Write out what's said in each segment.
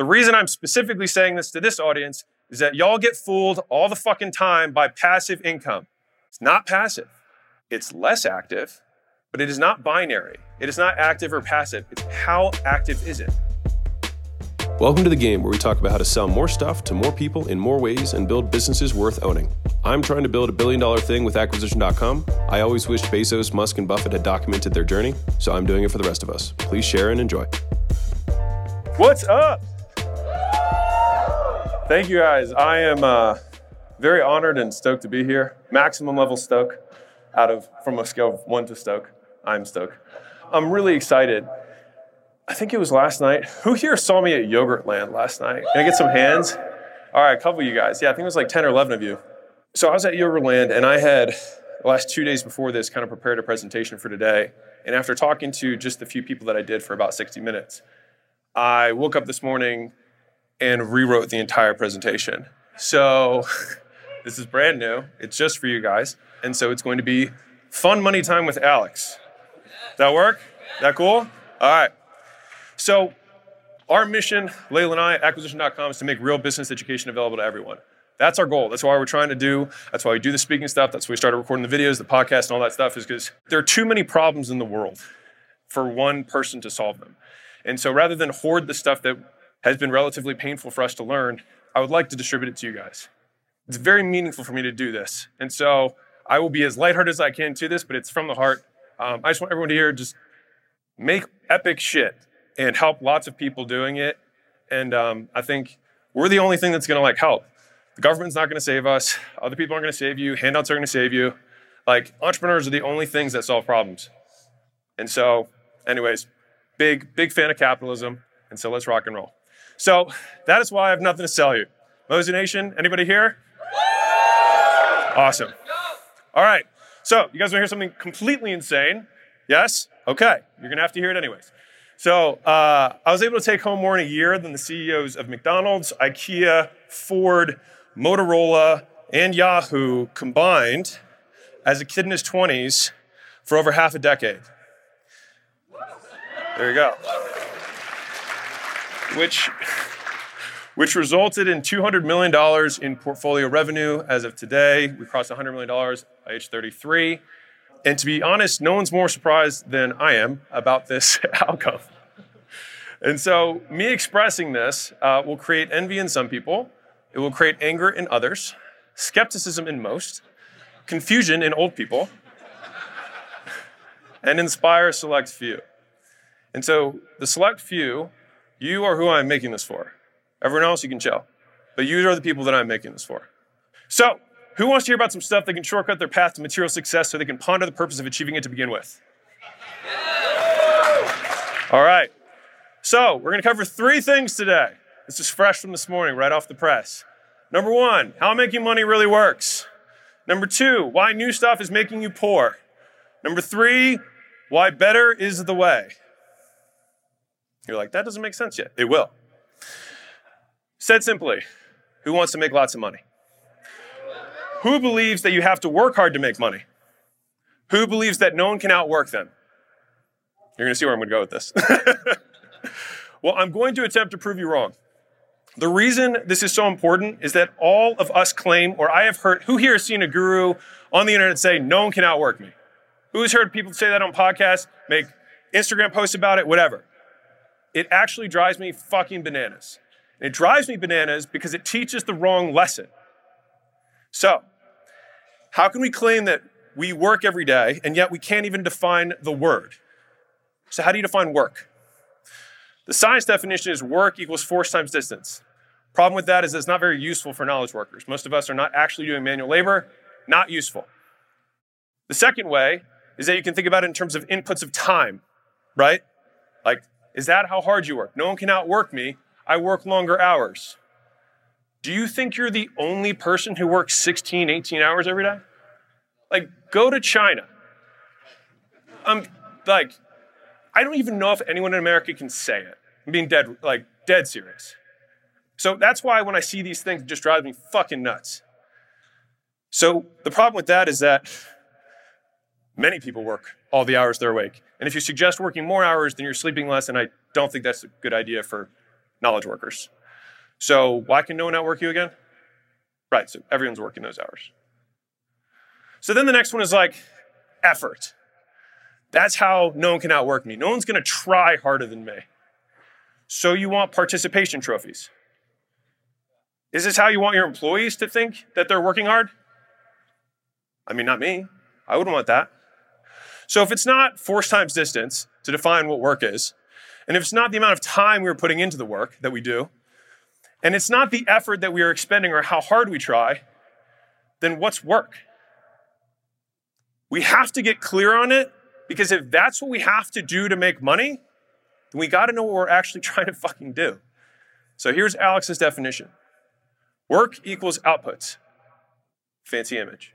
The reason I'm specifically saying this to this audience is that y'all get fooled all the fucking time by passive income. It's not passive, it's less active, but it is not binary. It is not active or passive. It's how active is it? Welcome to the game where we talk about how to sell more stuff to more people in more ways and build businesses worth owning. I'm trying to build a billion dollar thing with acquisition.com. I always wished Bezos, Musk, and Buffett had documented their journey, so I'm doing it for the rest of us. Please share and enjoy. What's up? Thank you guys. I am uh, very honored and stoked to be here. Maximum level stoke out of from a scale of one to stoke. I'm stoked. I'm really excited. I think it was last night. Who here saw me at Yogurtland last night? Can I get some hands? All right, a couple of you guys. Yeah, I think it was like 10 or 11 of you. So I was at Yogurtland and I had the last two days before this kind of prepared a presentation for today. And after talking to just a few people that I did for about 60 minutes, I woke up this morning and rewrote the entire presentation. So this is brand new. It's just for you guys. And so it's going to be fun money time with Alex. That work? That cool? All right. So our mission, Leila and I acquisition.com is to make real business education available to everyone. That's our goal. That's why we're trying to do. That's why we do the speaking stuff. That's why we started recording the videos, the podcast, and all that stuff, is because there are too many problems in the world for one person to solve them. And so rather than hoard the stuff that has been relatively painful for us to learn, I would like to distribute it to you guys. It's very meaningful for me to do this. And so I will be as lighthearted as I can to this, but it's from the heart. Um, I just want everyone to hear just make epic shit and help lots of people doing it. And um, I think we're the only thing that's going to like help. The government's not going to save us. Other people aren't going to save you. Handouts are going to save you. Like entrepreneurs are the only things that solve problems. And so, anyways, big, big fan of capitalism. And so let's rock and roll. So that is why I have nothing to sell you. Mozi Nation, anybody here? Awesome. All right. So you guys want to hear something completely insane? Yes? Okay. You're going to have to hear it anyways. So uh, I was able to take home more in a year than the CEOs of McDonald's, IKEA, Ford, Motorola, and Yahoo combined as a kid in his 20s for over half a decade. There you go which, which resulted in $200 million in portfolio revenue as of today. We crossed $100 million by age 33. And to be honest, no one's more surprised than I am about this outcome. And so, me expressing this uh, will create envy in some people, it will create anger in others, skepticism in most, confusion in old people, and inspire a select few. And so, the select few you are who I'm making this for. Everyone else, you can chill. But you are the people that I'm making this for. So, who wants to hear about some stuff that can shortcut their path to material success so they can ponder the purpose of achieving it to begin with? All right. So, we're going to cover three things today. This is fresh from this morning, right off the press. Number one, how making money really works. Number two, why new stuff is making you poor. Number three, why better is the way. You're like, that doesn't make sense yet. It will. Said simply, who wants to make lots of money? Who believes that you have to work hard to make money? Who believes that no one can outwork them? You're going to see where I'm going to go with this. well, I'm going to attempt to prove you wrong. The reason this is so important is that all of us claim, or I have heard, who here has seen a guru on the internet say, no one can outwork me? Who's heard people say that on podcasts, make Instagram posts about it, whatever? It actually drives me fucking bananas. It drives me bananas because it teaches the wrong lesson. So, how can we claim that we work every day and yet we can't even define the word? So, how do you define work? The science definition is work equals force times distance. Problem with that is it's not very useful for knowledge workers. Most of us are not actually doing manual labor, not useful. The second way is that you can think about it in terms of inputs of time, right? Like is that how hard you work? No one can outwork me. I work longer hours. Do you think you're the only person who works 16, 18 hours every day? Like, go to China. I'm like, I don't even know if anyone in America can say it. I'm being dead, like, dead serious. So that's why when I see these things, it just drives me fucking nuts. So the problem with that is that many people work all the hours they're awake. And if you suggest working more hours, then you're sleeping less, and I don't think that's a good idea for knowledge workers. So why can no one outwork you again? Right, so everyone's working those hours. So then the next one is like effort. That's how no one can outwork me. No one's gonna try harder than me. So you want participation trophies. Is this how you want your employees to think that they're working hard? I mean, not me. I wouldn't want that. So if it's not force times distance to define what work is, and if it's not the amount of time we're putting into the work that we do, and it's not the effort that we are expending or how hard we try, then what's work? We have to get clear on it because if that's what we have to do to make money, then we got to know what we're actually trying to fucking do. So here's Alex's definition work equals outputs. Fancy image.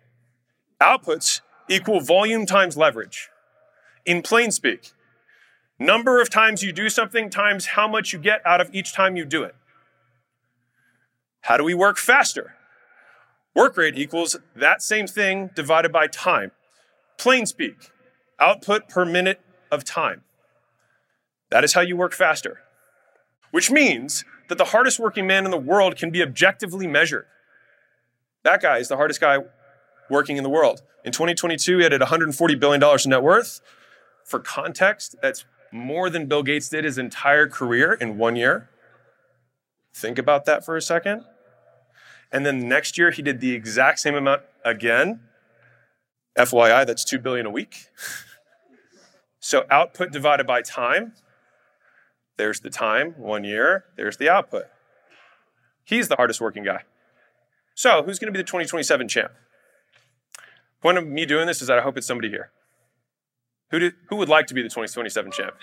Outputs equal volume times leverage. In plain speak, number of times you do something times how much you get out of each time you do it. How do we work faster? Work rate equals that same thing divided by time. Plain speak, output per minute of time. That is how you work faster. Which means that the hardest working man in the world can be objectively measured. That guy is the hardest guy working in the world. In 2022, he had $140 billion in net worth. For context, that's more than Bill Gates did his entire career in one year. Think about that for a second. And then next year, he did the exact same amount again. FYI, that's 2 billion a week. so output divided by time, there's the time, one year, there's the output. He's the hardest working guy. So, who's going to be the 2027 champ? Point of me doing this is that I hope it's somebody here. Who, do, who would like to be the 2027 champ?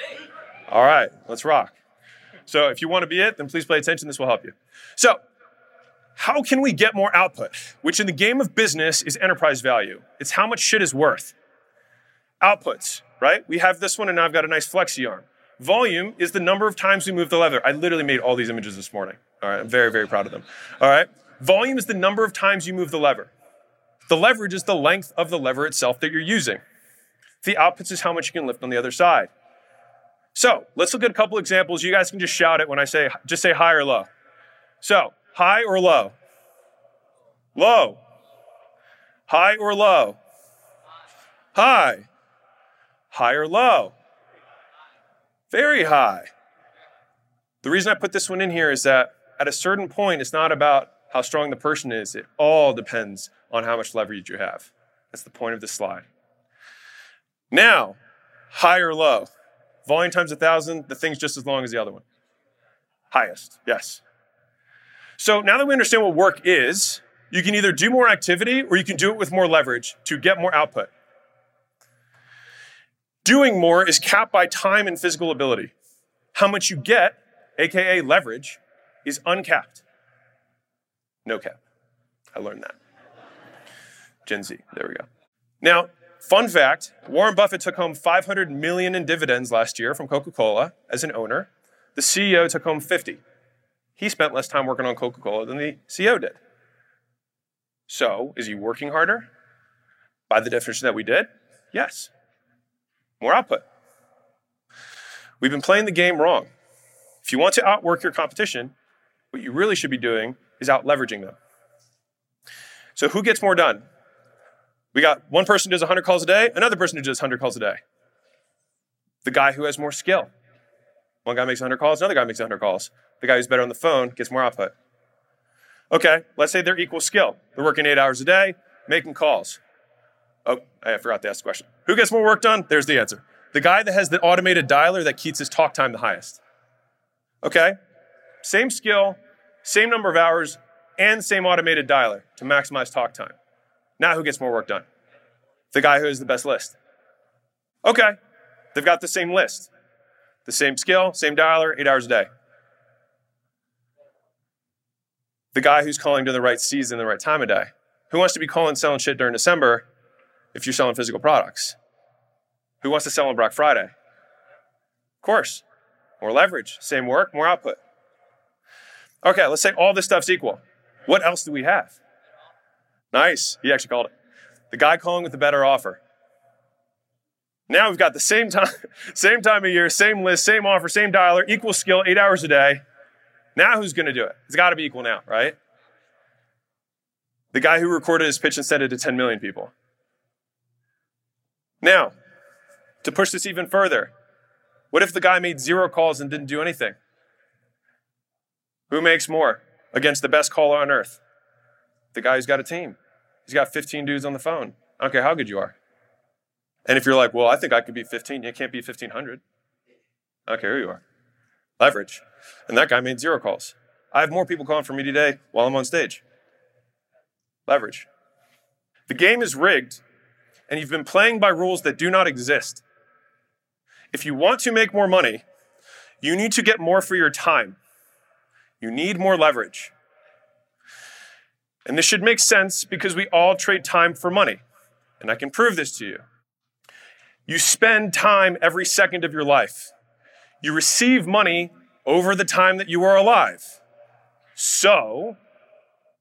All right, let's rock. So if you want to be it, then please pay attention. This will help you. So, how can we get more output? Which in the game of business is enterprise value. It's how much shit is worth. Outputs, right? We have this one, and now I've got a nice flexi arm. Volume is the number of times we move the lever. I literally made all these images this morning. All right, I'm very, very proud of them. All right, volume is the number of times you move the lever. The leverage is the length of the lever itself that you're using. The outputs is how much you can lift on the other side. So let's look at a couple examples. You guys can just shout it when I say, just say high or low. So, high or low? Low. High or low? High. High or low? Very high. The reason I put this one in here is that at a certain point, it's not about how strong the person is. It all depends on how much leverage you have. That's the point of this slide. Now, high or low? Volume times a thousand, the thing's just as long as the other one. Highest, yes. So now that we understand what work is, you can either do more activity or you can do it with more leverage to get more output. Doing more is capped by time and physical ability. How much you get, aka leverage, is uncapped. No cap. I learned that. Gen Z, there we go. Now, fun fact Warren Buffett took home 500 million in dividends last year from Coca Cola as an owner. The CEO took home 50. He spent less time working on Coca Cola than the CEO did. So, is he working harder? By the definition that we did, yes. More output. We've been playing the game wrong. If you want to outwork your competition, what you really should be doing is out leveraging them. So, who gets more done? We got one person who does 100 calls a day, another person who does 100 calls a day. The guy who has more skill. One guy makes 100 calls, another guy makes 100 calls. The guy who's better on the phone gets more output. Okay, let's say they're equal skill. They're working eight hours a day, making calls. Oh, I forgot to ask the question. Who gets more work done? There's the answer. The guy that has the automated dialer that keeps his talk time the highest. Okay, same skill, same number of hours, and same automated dialer to maximize talk time. Now, who gets more work done? The guy who has the best list. Okay, they've got the same list, the same skill, same dialer, eight hours a day. The guy who's calling to the right season, the right time of day. Who wants to be calling selling shit during December if you're selling physical products? Who wants to sell on Black Friday? Of course, more leverage, same work, more output. Okay, let's say all this stuff's equal. What else do we have? Nice. He actually called it. The guy calling with the better offer. Now we've got the same time, same time of year, same list, same offer, same dialer, equal skill, eight hours a day. Now who's going to do it? It's got to be equal now, right? The guy who recorded his pitch and sent it to 10 million people. Now, to push this even further, what if the guy made zero calls and didn't do anything? Who makes more against the best caller on earth? The guy who's got a team. He's got 15 dudes on the phone. I don't care how good you are. And if you're like, well, I think I could be 15, you can't be 1500. I don't care who you are. Leverage. And that guy made zero calls. I have more people calling for me today while I'm on stage. Leverage. The game is rigged, and you've been playing by rules that do not exist. If you want to make more money, you need to get more for your time. You need more leverage. And this should make sense because we all trade time for money. And I can prove this to you. You spend time every second of your life. You receive money over the time that you are alive. So,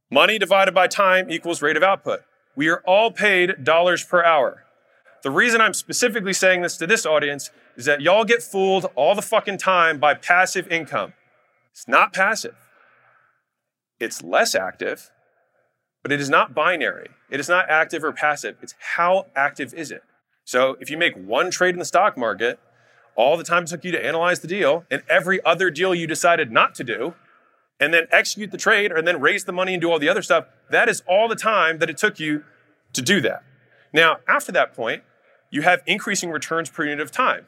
money divided by time equals rate of output. We are all paid dollars per hour. The reason I'm specifically saying this to this audience is that y'all get fooled all the fucking time by passive income. It's not passive, it's less active, but it is not binary. It is not active or passive. It's how active is it? So if you make one trade in the stock market, all the time it took you to analyze the deal, and every other deal you decided not to do, and then execute the trade, and then raise the money and do all the other stuff, that is all the time that it took you to do that. Now, after that point, you have increasing returns per unit of time.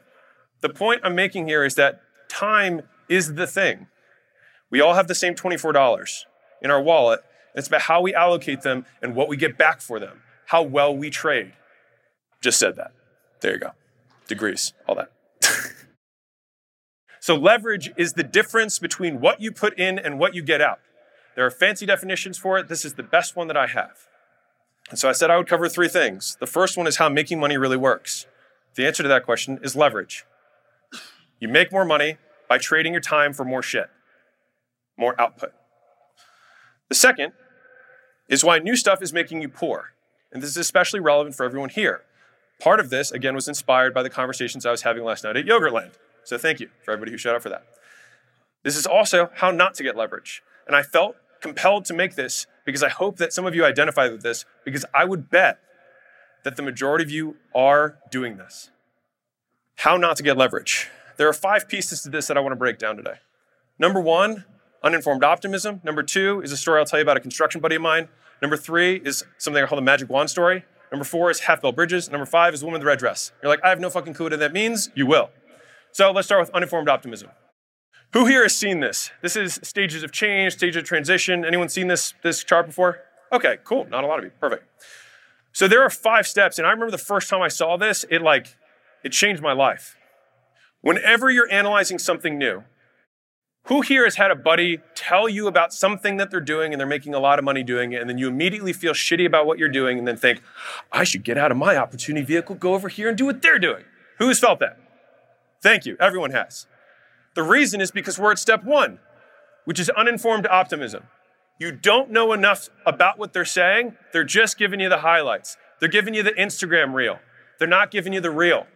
The point I'm making here is that time is the thing. We all have the same $24 in our wallet. It's about how we allocate them and what we get back for them, how well we trade. Just said that. There you go. Degrees, all that. so, leverage is the difference between what you put in and what you get out. There are fancy definitions for it. This is the best one that I have. And so I said I would cover three things. The first one is how making money really works. The answer to that question is leverage. You make more money by trading your time for more shit, more output. The second is why new stuff is making you poor. And this is especially relevant for everyone here. Part of this, again, was inspired by the conversations I was having last night at Yogurtland. So thank you for everybody who showed up for that. This is also how not to get leverage. And I felt compelled to make this because I hope that some of you identify with this because I would bet that the majority of you are doing this. How not to get leverage. There are five pieces to this that I want to break down today. Number one, uninformed optimism. Number two is a story I'll tell you about a construction buddy of mine. Number three is something I call the magic wand story. Number four is half bell bridges. Number five is woman with the red dress. You're like, I have no fucking clue what that means. You will. So let's start with uninformed optimism. Who here has seen this? This is stages of change, stage of transition. Anyone seen this, this chart before? Okay, cool. Not a lot of you. Perfect. So there are five steps, and I remember the first time I saw this, it like it changed my life. Whenever you're analyzing something new, who here has had a buddy tell you about something that they're doing and they're making a lot of money doing it, and then you immediately feel shitty about what you're doing and then think, I should get out of my opportunity vehicle, go over here and do what they're doing? Who has felt that? Thank you. Everyone has. The reason is because we're at step one, which is uninformed optimism. You don't know enough about what they're saying, they're just giving you the highlights. They're giving you the Instagram reel, they're not giving you the real.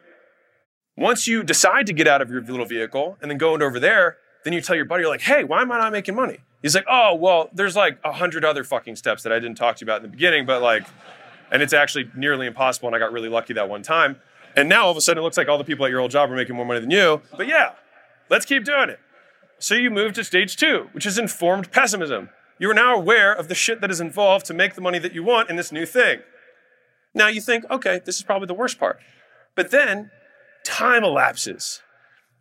Once you decide to get out of your little vehicle and then go over there, then you tell your buddy, you're like, hey, why am I not making money? He's like, oh, well, there's like a hundred other fucking steps that I didn't talk to you about in the beginning, but like, and it's actually nearly impossible. And I got really lucky that one time. And now all of a sudden it looks like all the people at your old job are making more money than you. But yeah, let's keep doing it. So you move to stage two, which is informed pessimism. You are now aware of the shit that is involved to make the money that you want in this new thing. Now you think, okay, this is probably the worst part. But then time elapses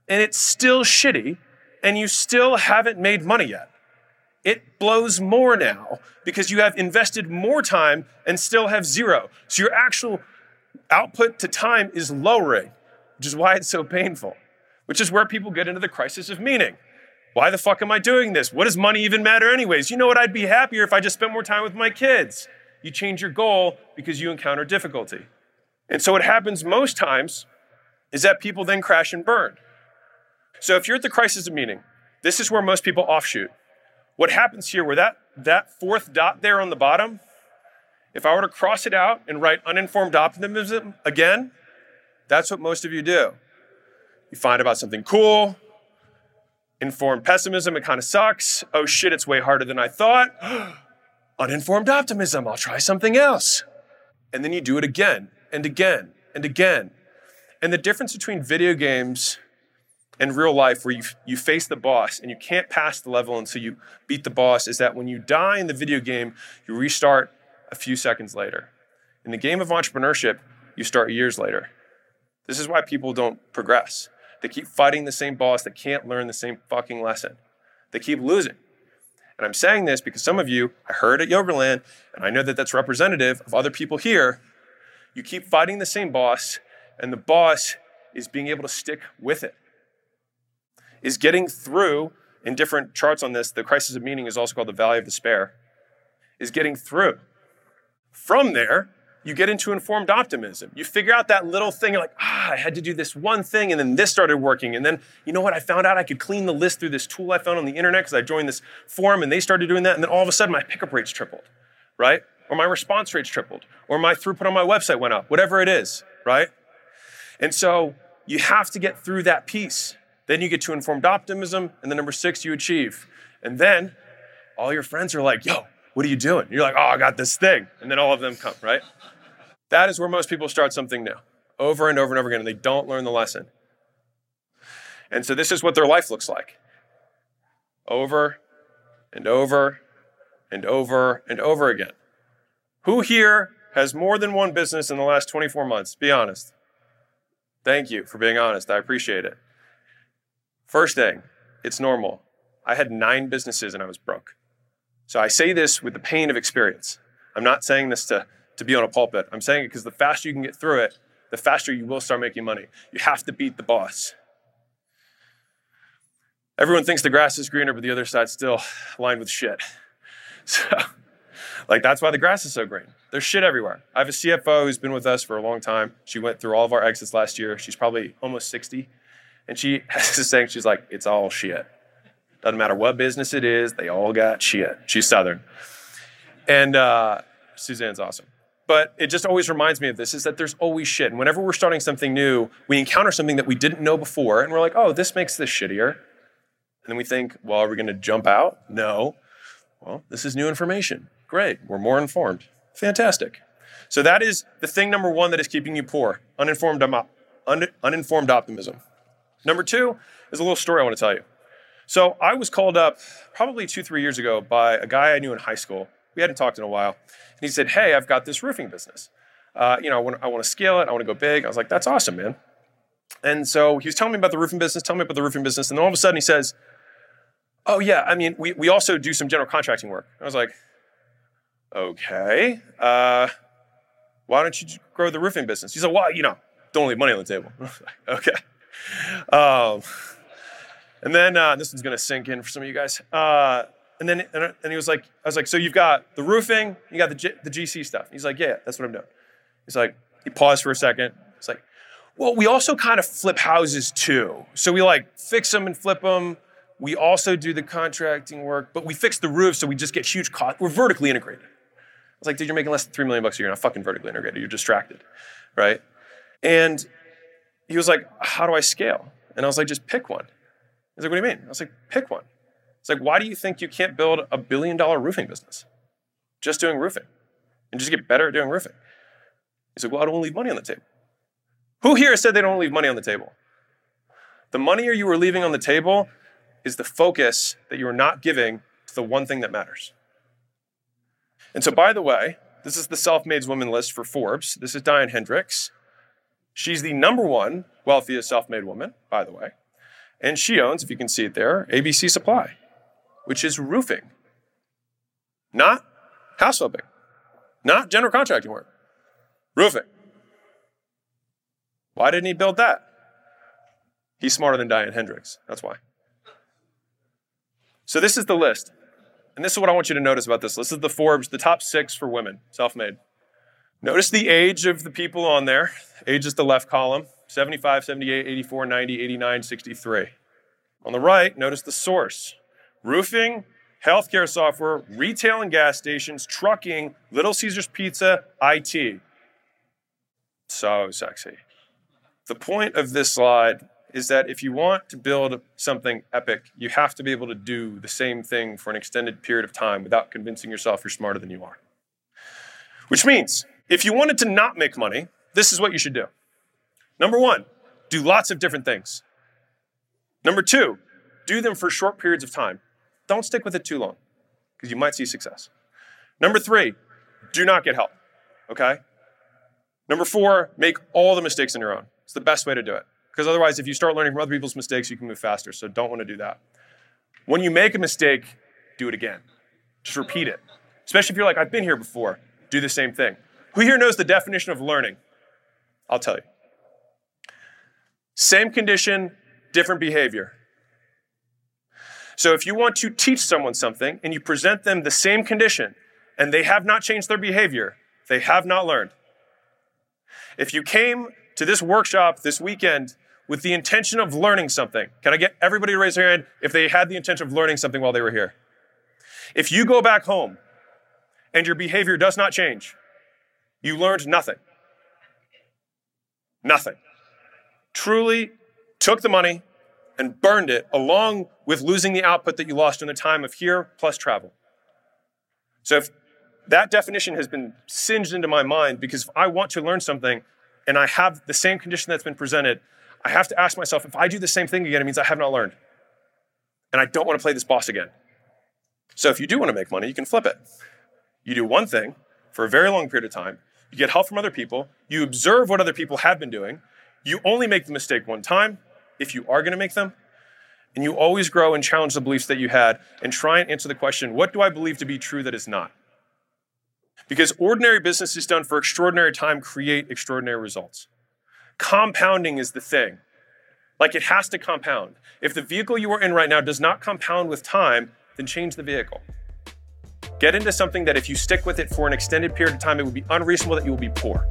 and it's still shitty and you still haven't made money yet. It blows more now because you have invested more time and still have zero. So your actual output to time is lowering, which is why it's so painful, which is where people get into the crisis of meaning. Why the fuck am I doing this? What does money even matter, anyways? You know what? I'd be happier if I just spent more time with my kids. You change your goal because you encounter difficulty. And so, what happens most times is that people then crash and burn. So if you're at the crisis of meaning, this is where most people offshoot. What happens here, where that, that fourth dot there on the bottom, if I were to cross it out and write uninformed optimism again, that's what most of you do. You find about something cool, Informed pessimism, it kind of sucks. Oh shit, it's way harder than I thought. Uninformed optimism, I'll try something else. And then you do it again and again and again. And the difference between video games and real life, where you, you face the boss and you can't pass the level until you beat the boss, is that when you die in the video game, you restart a few seconds later. In the game of entrepreneurship, you start years later. This is why people don't progress. They keep fighting the same boss that can't learn the same fucking lesson. They keep losing. And I'm saying this because some of you, I heard at Yogurtland, and I know that that's representative of other people here. You keep fighting the same boss, and the boss is being able to stick with it, is getting through. In different charts on this, the crisis of meaning is also called the valley of despair, is getting through. From there, you get into informed optimism. You figure out that little thing, you're like, ah, I had to do this one thing, and then this started working. And then, you know what? I found out I could clean the list through this tool I found on the internet because I joined this forum and they started doing that. And then all of a sudden, my pickup rates tripled, right? Or my response rates tripled, or my throughput on my website went up, whatever it is, right? And so you have to get through that piece. Then you get to informed optimism, and then number six, you achieve. And then all your friends are like, yo, what are you doing? You're like, oh, I got this thing. And then all of them come, right? That is where most people start something new over and over and over again, and they don't learn the lesson. And so this is what their life looks like over and over and over and over again. Who here has more than one business in the last 24 months? Be honest. Thank you for being honest. I appreciate it. First thing, it's normal. I had nine businesses and I was broke. So I say this with the pain of experience. I'm not saying this to to be on a pulpit. I'm saying it because the faster you can get through it, the faster you will start making money. You have to beat the boss. Everyone thinks the grass is greener, but the other side's still lined with shit. So, like, that's why the grass is so green. There's shit everywhere. I have a CFO who's been with us for a long time. She went through all of our exits last year. She's probably almost 60. And she has this saying, she's like, it's all shit. Doesn't matter what business it is, they all got shit. She's Southern. And uh, Suzanne's awesome. But it just always reminds me of this is that there's always shit. And whenever we're starting something new, we encounter something that we didn't know before, and we're like, oh, this makes this shittier. And then we think, well, are we going to jump out? No. Well, this is new information. Great. We're more informed. Fantastic. So that is the thing number one that is keeping you poor uninformed, un- uninformed optimism. Number two is a little story I want to tell you. So I was called up probably two, three years ago by a guy I knew in high school. We hadn't talked in a while. And he said, Hey, I've got this roofing business. Uh, you know, I want, I want to scale it. I want to go big. I was like, That's awesome, man. And so he was telling me about the roofing business, telling me about the roofing business. And then all of a sudden he says, Oh, yeah, I mean, we, we also do some general contracting work. I was like, Okay. Uh, why don't you grow the roofing business? He's like, Well, you know, don't leave money on the table. okay. Um, and then uh, this one's to sink in for some of you guys. Uh, and then and he was like, I was like, so you've got the roofing, you got the, G, the GC stuff. He's like, yeah, that's what I'm doing. He's like, he paused for a second. He's like, well, we also kind of flip houses too. So we like fix them and flip them. We also do the contracting work, but we fix the roof so we just get huge cost. We're vertically integrated. I was like, dude, you're making less than three million bucks a year. You're not fucking vertically integrated. You're distracted, right? And he was like, how do I scale? And I was like, just pick one. He's like, what do you mean? I was like, pick one. It's like, why do you think you can't build a billion dollar roofing business just doing roofing and just get better at doing roofing? He's like, well, I don't leave money on the table. Who here said they don't leave money on the table? The money you are leaving on the table is the focus that you are not giving to the one thing that matters. And so, by the way, this is the self made woman list for Forbes. This is Diane Hendricks. She's the number one wealthiest self made woman, by the way. And she owns, if you can see it there, ABC Supply which is roofing, not house flipping, not general contracting work, roofing. Why didn't he build that? He's smarter than Diane Hendricks. That's why. So this is the list. And this is what I want you to notice about this. This is the Forbes, the top six for women, self made. Notice the age of the people on there. Age is the left column 75, 78, 84, 90, 89, 63. On the right, notice the source roofing, healthcare software, retail and gas stations, trucking, Little Caesars Pizza, IT. So sexy. The point of this slide is that if you want to build something epic, you have to be able to do the same thing for an extended period of time without convincing yourself you're smarter than you are. Which means if you wanted to not make money, this is what you should do. Number one, do lots of different things. Number two, do them for short periods of time. Don't stick with it too long because you might see success. Number three, do not get help, okay? Number four, make all the mistakes on your own. It's the best way to do it. Because otherwise, if you start learning from other people's mistakes, you can move faster. So don't want to do that. When you make a mistake, do it again. Just repeat it. Especially if you're like, I've been here before, do the same thing. Who here knows the definition of learning? I'll tell you. Same condition, different behavior. So if you want to teach someone something and you present them the same condition and they have not changed their behavior, they have not learned. If you came to this workshop this weekend with the intention of learning something, can I get everybody to raise their hand if they had the intention of learning something while they were here? If you go back home and your behavior does not change, you learned nothing. Nothing. Truly took the money, and burned it along with losing the output that you lost in the time of here plus travel. So if that definition has been singed into my mind because if I want to learn something and I have the same condition that's been presented, I have to ask myself if I do the same thing again, it means I have not learned. And I don't want to play this boss again. So if you do want to make money, you can flip it. You do one thing for a very long period of time, you get help from other people, you observe what other people have been doing, you only make the mistake one time, if you are going to make them. And you always grow and challenge the beliefs that you had and try and answer the question what do I believe to be true that is not? Because ordinary businesses done for extraordinary time create extraordinary results. Compounding is the thing. Like it has to compound. If the vehicle you are in right now does not compound with time, then change the vehicle. Get into something that if you stick with it for an extended period of time, it would be unreasonable that you will be poor.